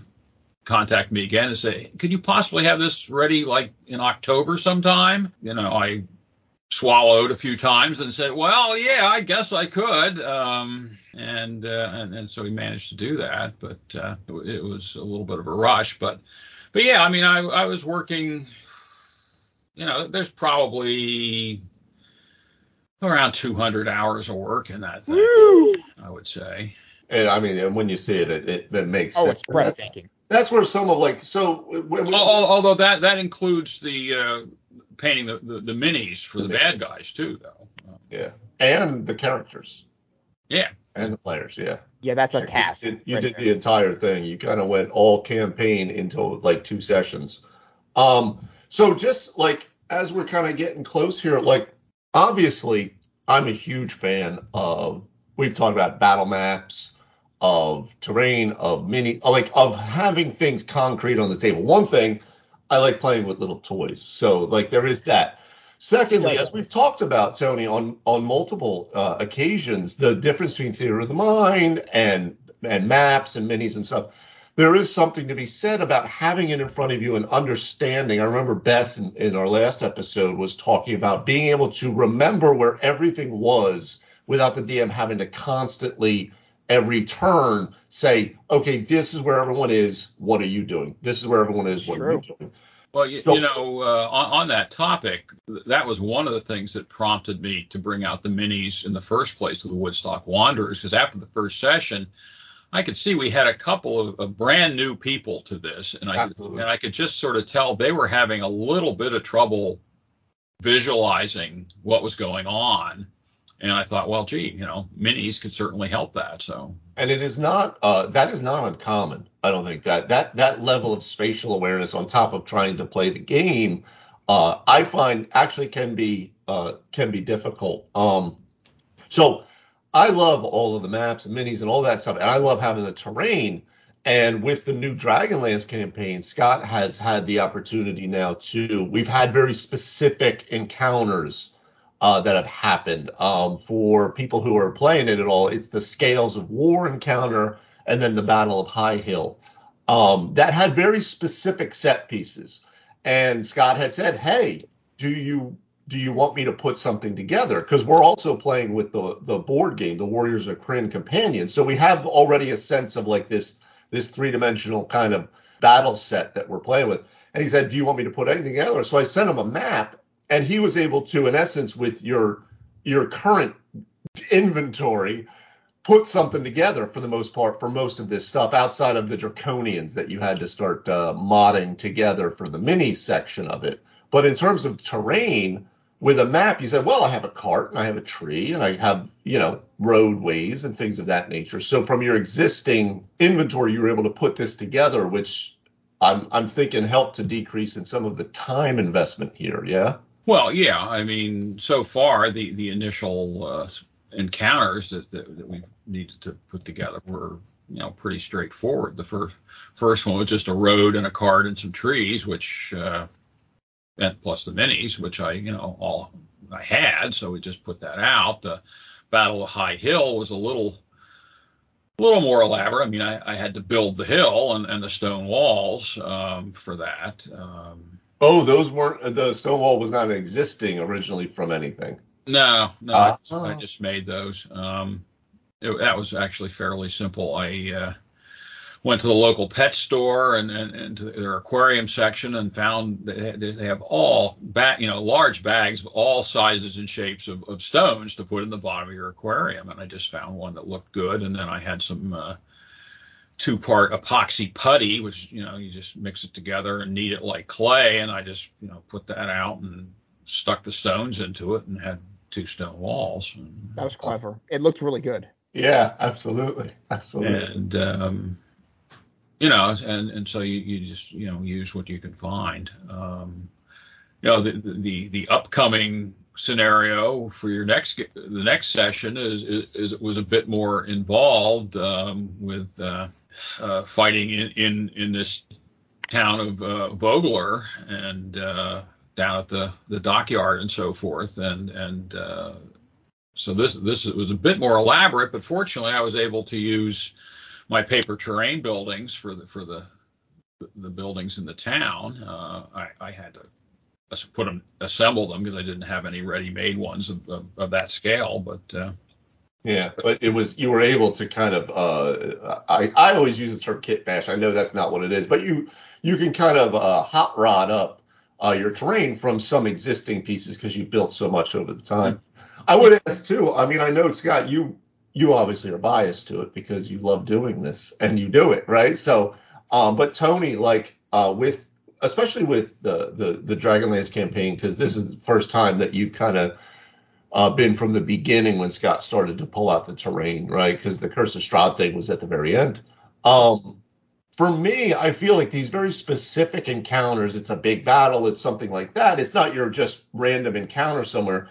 Speaker 4: contacted me again and say, could you possibly have this ready like in October sometime? You know I swallowed a few times and said, "Well, yeah, I guess I could." Um, and, uh, and and so we managed to do that, but uh, it was a little bit of a rush. But but yeah, I mean, I I was working. You know, there's probably around 200 hours of work in that thing. Woo! I would say.
Speaker 3: And I mean, and when you see it, it, it, it makes
Speaker 2: oh,
Speaker 3: sense.
Speaker 2: it's breathtaking.
Speaker 3: That's, that's where some of like so. When, when,
Speaker 4: although that that includes the uh, painting the, the, the minis for the, the bad guys too, though.
Speaker 3: Yeah, and the characters.
Speaker 4: Yeah.
Speaker 3: And the players, yeah.
Speaker 2: Yeah, that's a task.
Speaker 3: You, you right did the entire thing. You kind of went all campaign into like two sessions. Um, so just like as we're kind of getting close here, like obviously I'm a huge fan of. We've talked about battle maps, of terrain, of mini, like of having things concrete on the table. One thing I like playing with little toys. So like there is that. Secondly, as we've talked about, Tony, on on multiple uh, occasions, the difference between theater of the mind and and maps and minis and stuff, there is something to be said about having it in front of you and understanding. I remember Beth in, in our last episode was talking about being able to remember where everything was without the DM having to constantly every turn say, okay, this is where everyone is. What are you doing? This is where everyone is. What True. are you doing?
Speaker 4: Well, you, so, you know, uh, on, on, that topic, that was one of the things that prompted me to bring out the minis in the first place of the Woodstock Wanderers, because after the first session, I could see we had a couple of, of brand new people to this, and I, could, and I could just sort of tell they were having a little bit of trouble visualizing what was going on. And I thought, well, gee, you know, minis could certainly help that. So.
Speaker 3: And it is not uh, that is not uncommon. I don't think that that that level of spatial awareness on top of trying to play the game, uh, I find actually can be uh, can be difficult. Um, so I love all of the maps and minis and all that stuff, and I love having the terrain. And with the new Dragonlance campaign, Scott has had the opportunity now to. We've had very specific encounters uh, that have happened. Um, for people who are playing it at all, it's the Scales of War encounter and then the Battle of High Hill. Um, that had very specific set pieces. And Scott had said, "Hey, do you do you want me to put something together? Because we're also playing with the the board game, the Warriors of Krynn Companion. So we have already a sense of like this this three dimensional kind of battle set that we're playing with. And he said, "Do you want me to put anything together?" So I sent him a map, and he was able to, in essence, with your your current inventory, put something together for the most part for most of this stuff outside of the draconians that you had to start uh, modding together for the mini section of it. But in terms of terrain, with a map, you said, well, I have a cart and I have a tree and I have, you know, roadways and things of that nature. So from your existing inventory, you were able to put this together, which I'm, I'm thinking helped to decrease in some of the time investment here. Yeah.
Speaker 4: Well, yeah. I mean, so far the the initial uh, encounters that, that, that we needed to put together were you know pretty straightforward. The first first one was just a road and a cart and some trees, which uh, and plus the minis, which I you know all I had, so we just put that out. The Battle of High Hill was a little a little more elaborate. I mean, I, I had to build the hill and, and the stone walls um, for that. Um,
Speaker 3: oh, those weren't the stone wall was not existing originally from anything.
Speaker 4: No, no, uh, I, I, just made those. Um, it, that was actually fairly simple. I uh, went to the local pet store and, and, and to their aquarium section and found they, they have all bag, you know, large bags of all sizes and shapes of, of stones to put in the bottom of your aquarium. And I just found one that looked good. And then I had some uh, two part epoxy putty, which, you know, you just mix it together and knead it like clay. And I just, you know, put that out and stuck the stones into it and had two stone walls. And,
Speaker 2: that was clever. It looked really good.
Speaker 3: Yeah, absolutely, absolutely.
Speaker 4: And um, you know, and and so you, you just you know use what you can find. Um, you know, the, the the upcoming scenario for your next the next session is is, is was a bit more involved um, with uh, uh, fighting in, in in this town of uh, Vogler and uh, down at the the dockyard and so forth and and uh, so this this was a bit more elaborate, but fortunately I was able to use my paper terrain buildings for the for the the buildings in the town. Uh, I, I, had to put them assemble them because I didn't have any ready-made ones of, of, of that scale. But uh,
Speaker 3: yeah, but it was you were able to kind of uh, I I always use the term kit bash. I know that's not what it is, but you you can kind of uh, hot rod up uh, your terrain from some existing pieces because you built so much over the time. I would ask too. I mean, I know Scott, you you obviously are biased to it because you love doing this and you do it, right? So, um, but Tony, like uh, with especially with the the the Dragonlance campaign, because this is the first time that you've kind of uh, been from the beginning when Scott started to pull out the terrain, right? Because the Curse of Strahd thing was at the very end. Um, for me, I feel like these very specific encounters, it's a big battle, it's something like that. It's not your just random encounter somewhere.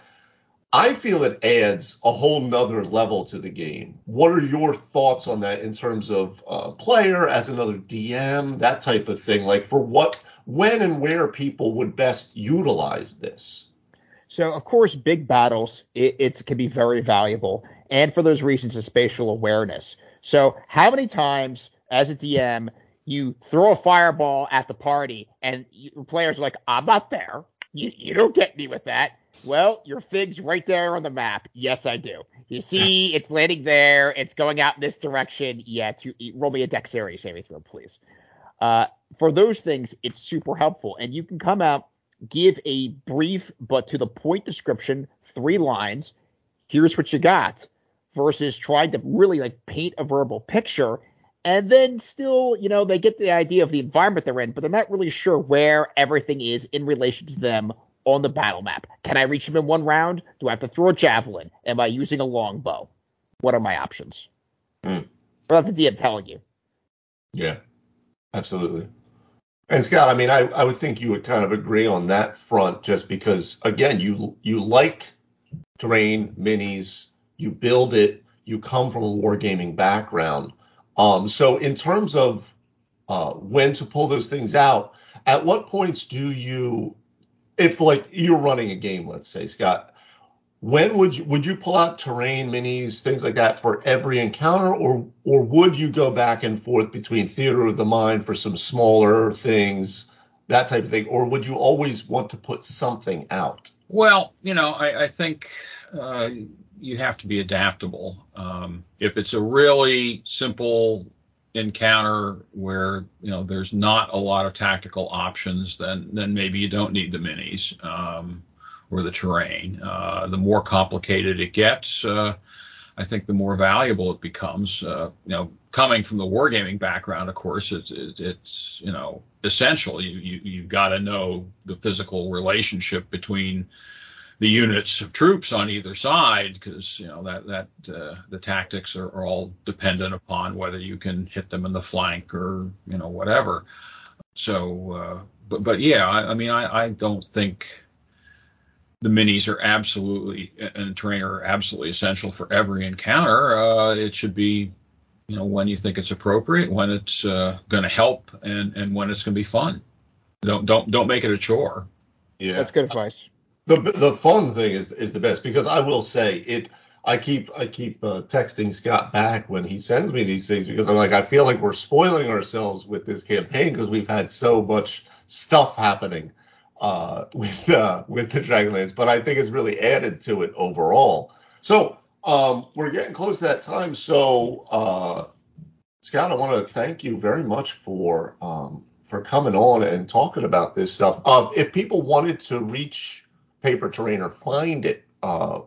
Speaker 3: I feel it adds a whole nother level to the game. What are your thoughts on that in terms of uh, player as another DM, that type of thing? Like for what, when and where people would best utilize this?
Speaker 2: So of course, big battles it, it can be very valuable, and for those reasons, a spatial awareness. So how many times as a DM you throw a fireball at the party and you, players are like, I'm not there. You, you don't get me with that. Well, your fig's right there on the map. Yes, I do. You see, it's landing there. It's going out in this direction. Yeah, to, roll me a dexterity saving throw, please. Uh, for those things, it's super helpful, and you can come out, give a brief but to the point description, three lines. Here's what you got, versus trying to really like paint a verbal picture, and then still, you know, they get the idea of the environment they're in, but they're not really sure where everything is in relation to them on the battle map. Can I reach him in one round? Do I have to throw a javelin? Am I using a longbow? What are my options? Mm. Without the DM telling you.
Speaker 3: Yeah, absolutely. And Scott, I mean, I, I would think you would kind of agree on that front, just because again, you you like terrain minis, you build it, you come from a wargaming background. Um, so in terms of uh, when to pull those things out, at what points do you, if like you're running a game, let's say, Scott, when would you would you pull out terrain minis things like that for every encounter or or would you go back and forth between theater of the mind for some smaller things that type of thing? Or would you always want to put something out?
Speaker 4: Well you know i, I think uh, you have to be adaptable. Um, if it's a really simple encounter where you know there's not a lot of tactical options then then maybe you don't need the minis. Um, or the terrain. Uh, the more complicated it gets, uh, I think the more valuable it becomes. Uh, you know, coming from the wargaming background, of course, it's it's you know essential. You you you've got to know the physical relationship between the units of troops on either side because you know that that uh, the tactics are, are, all dependent upon whether you can hit them in the flank or you know whatever. So, uh, but but yeah, I, I mean, I, I don't think the minis are absolutely and terrain are absolutely essential for every encounter. Uh, it should be, you know, when you think it's appropriate, when it's uh, going to help, and and when it's going to be fun. Don't don't don't make it a chore.
Speaker 2: Yeah, that's good advice.
Speaker 3: The the fun thing is is the best because I will say it. I keep I keep uh, texting Scott back when he sends me these things because I'm like I feel like we're spoiling ourselves with this campaign because we've had so much stuff happening uh, with uh, with the Dragonlance, but I think it's really added to it overall. So um, we're getting close to that time. So uh, Scott, I want to thank you very much for um, for coming on and talking about this stuff. Uh, if people wanted to reach Paper Terrain or find it, uh,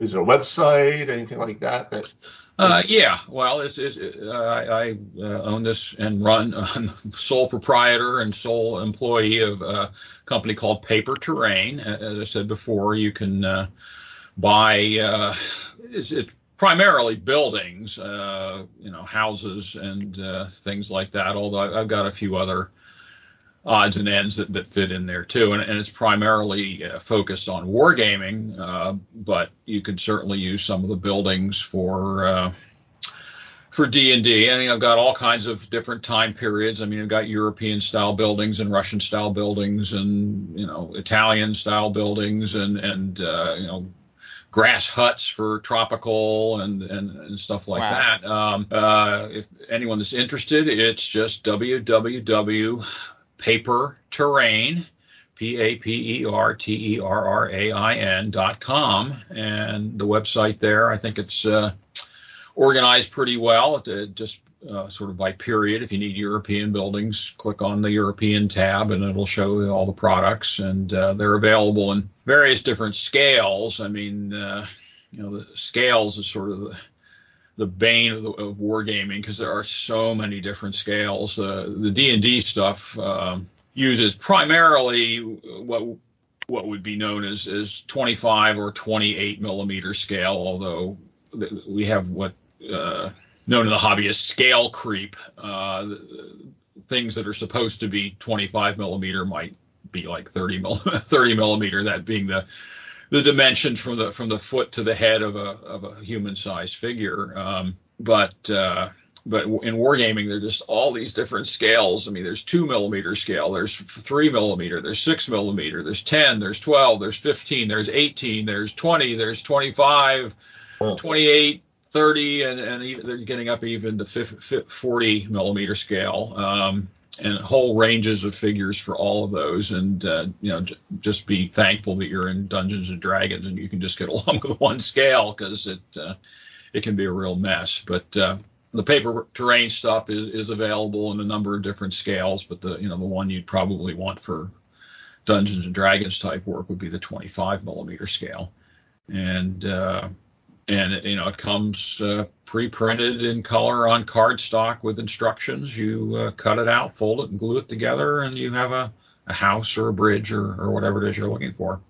Speaker 3: is there a website, anything like that? That
Speaker 4: uh, yeah, well, it's, it's, uh, I, I uh, own this and run, I'm sole proprietor and sole employee of a company called Paper Terrain. As I said before, you can uh, buy, uh, it's, it's, primarily buildings, uh, you know, houses and things like that, although I've got a few other odds and ends that, that fit in there too. And, and it's primarily uh, focused on wargaming, uh, but you could certainly use some of the buildings for uh, for D and D. I mean, I've got all kinds of different time periods. I mean, I've got European style buildings and Russian style buildings, and you know, Italian style buildings, and and uh, you know, grass huts for tropical and and, and stuff like wow. that. Um, uh, if anyone is interested, it's just www paper terrain, P A P E R T E R R A I N dot com. And the website there, I think it's uh, organized pretty well, it, just uh, sort of by period. If you need European buildings, click on the European tab and it'll show you all the products. And uh, they're available in various different scales. I mean, uh, you know, the scales is sort of the the bane of, the, of wargaming because there are so many different scales. Uh, the D and D stuff uh, uses primarily what what would be known as as 25 or 28 millimeter scale, although we have what uh, known in the hobby as scale creep. Uh, things that are supposed to be 25 millimeter might be like 30 mil, 30 millimeter. That being the the dimensions from the from the foot to the head of a of a human sized figure. Um, but uh, but in wargaming, there are just all these different scales. I mean, there's two millimeter scale, there's three millimeter, there's six millimeter, there's 10, there's 12, there's 15, there's 18, there's 20, there's 25, 28, 30, and, and they're getting up even to 50, 40 millimeter scale. Um, and whole ranges of figures for all of those. And uh, you know, j- just be thankful that you're in Dungeons and Dragons and you can just get along with one scale because it uh, it can be a real mess. But uh, the paper terrain stuff is, is available in a number of different scales, but the you know the one you'd probably want for Dungeons and Dragons type work would be the 25 millimeter scale. And uh, and you know it comes uh, pre-printed in color on cardstock with instructions. You uh, cut it out, fold it, and glue it together, and you have a, a house or a bridge or, or whatever it is you're looking for.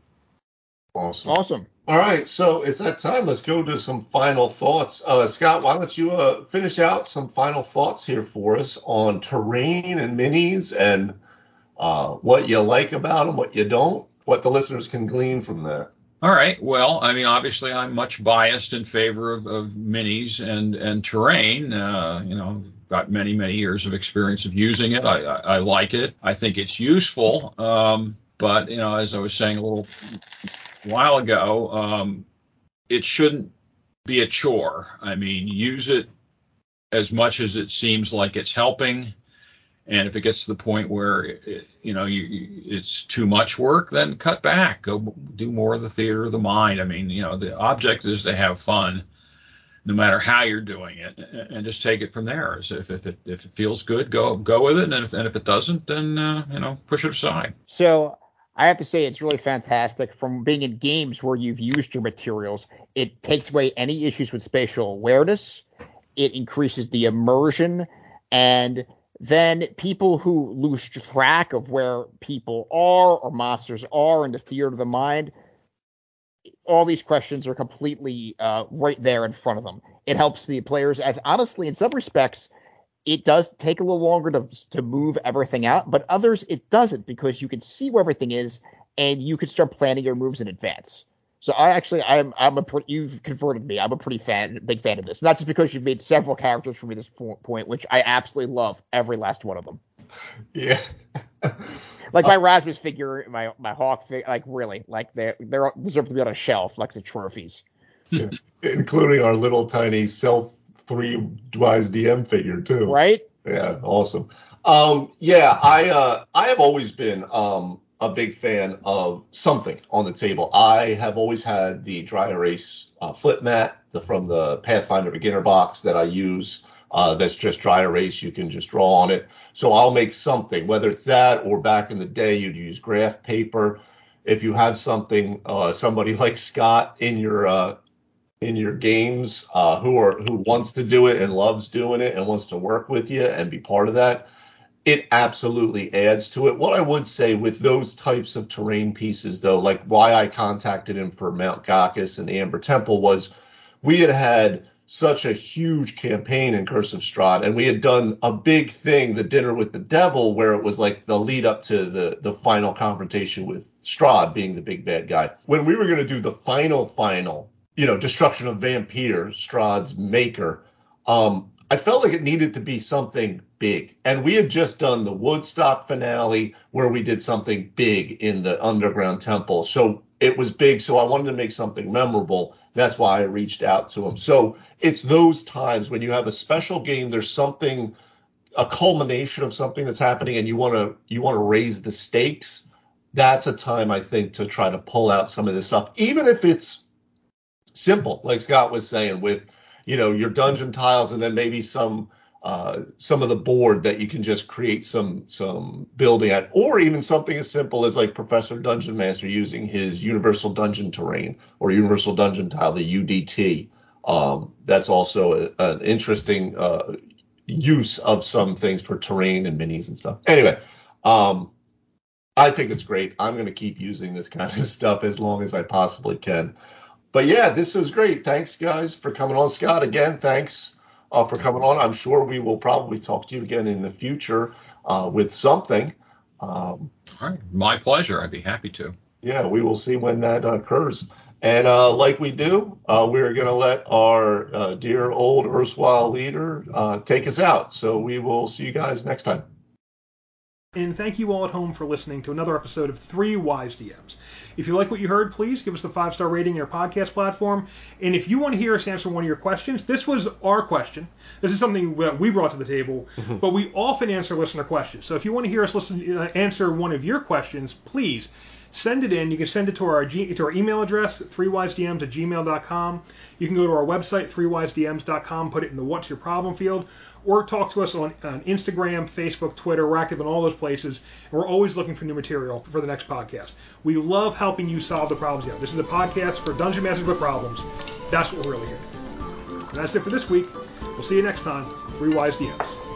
Speaker 3: Awesome.
Speaker 2: Awesome.
Speaker 3: All right, so it's that time. Let's go to some final thoughts. Uh, Scott, why don't you uh, finish out some final thoughts here for us on terrain and minis and uh, what you like about them, what you don't, what the listeners can glean from there.
Speaker 4: All right. Well, I mean, obviously, I'm much biased in favor of, of minis and and terrain. Uh, you know, got many many years of experience of using it. I, I, I like it. I think it's useful. Um, but you know, as I was saying a little while ago, um, it shouldn't be a chore. I mean, use it as much as it seems like it's helping. And if it gets to the point where it, you know you, it's too much work, then cut back. Go do more of the theater of the mind. I mean, you know, the object is to have fun, no matter how you're doing it, and just take it from there. So if, if it if it feels good, go go with it, and if and if it doesn't, then uh, you know push it aside.
Speaker 2: So I have to say it's really fantastic. From being in games where you've used your materials, it takes away any issues with spatial awareness. It increases the immersion and then people who lose track of where people are or monsters are in the theater of the mind, all these questions are completely uh, right there in front of them. It helps the players. As honestly, in some respects, it does take a little longer to to move everything out, but others it doesn't because you can see where everything is and you can start planning your moves in advance. So I actually I'm I'm a you've converted me. I'm a pretty fan big fan of this. Not just because you've made several characters for me this point, which I absolutely love every last one of them.
Speaker 3: Yeah.
Speaker 2: like my Rasmus figure, my my Hawk figure, like really, like they they deserve to be on a shelf, like the trophies.
Speaker 3: Including our little tiny self three wise DM figure too.
Speaker 2: Right?
Speaker 3: Yeah, awesome. Um, yeah, I uh, I have always been um, a big fan of something on the table. I have always had the dry erase uh, flip mat the, from the Pathfinder beginner box that I use. Uh, that's just dry erase. You can just draw on it. So I'll make something, whether it's that or back in the day you'd use graph paper. If you have something, uh, somebody like Scott in your uh, in your games uh, who are who wants to do it and loves doing it and wants to work with you and be part of that, it absolutely adds to it. What I would say with those types of terrain pieces, though, like why I contacted him for Mount Ghakis and the Amber Temple was we had had such a huge campaign in Curse of Strahd, and we had done a big thing, the dinner with the devil, where it was like the lead up to the the final confrontation with Strahd being the big bad guy. When we were going to do the final final you know, Destruction of Vampire, Strahd's maker, um, I felt like it needed to be something big. And we had just done the Woodstock finale where we did something big in the underground temple. So it was big. So I wanted to make something memorable. That's why I reached out to him. So it's those times when you have a special game, there's something, a culmination of something that's happening and you want to, you want to raise the stakes. That's a time I think to try to pull out some of this stuff, even if it's simple, like Scott was saying, with you know your dungeon tiles and then maybe some uh, some of the board that you can just create some some building at, or even something as simple as like Professor Dungeon Master using his Universal Dungeon Terrain or Universal Dungeon Tile, the UDT. Um, that's also a, an interesting uh, use of some things for terrain and minis and stuff. Anyway, um, I think it's great. I'm going to keep using this kind of stuff as long as I possibly can but yeah, this was great. Thanks, guys, for coming on. Scott, again, thanks uh, for coming on. I'm sure we will probably talk to you again in the future uh, with something.
Speaker 4: Um, All right, my pleasure. I'd be happy to.
Speaker 3: Yeah, we will see when that occurs. And uh, like we do, uh, we're going to let our uh, dear old erstwhile leader uh, take us out. So we will see you guys next time.
Speaker 1: And thank you all at home for listening to another episode of Three Wise DMs. If you like what you heard, please give us the five star rating in your podcast platform. And if you want to hear us answer one of your questions, this was our question. This is something that we brought to the table, mm-hmm. but we often answer listener questions. So if you want to hear us listen, uh, answer one of your questions, please send it in. You can send it to our to our email address, threewisedms at gmail.com. You can go to our website, threewisedms.com, put it in the what's your problem field, or talk to us on, on Instagram, Facebook, Twitter. We're active in all those places, and we're always looking for new material for the next podcast. We love helping you solve the problems you have. This is a podcast for Dungeon Masters with Problems. That's what we're really here. And that's it for this week. We'll see you next time. Three Wise DMs.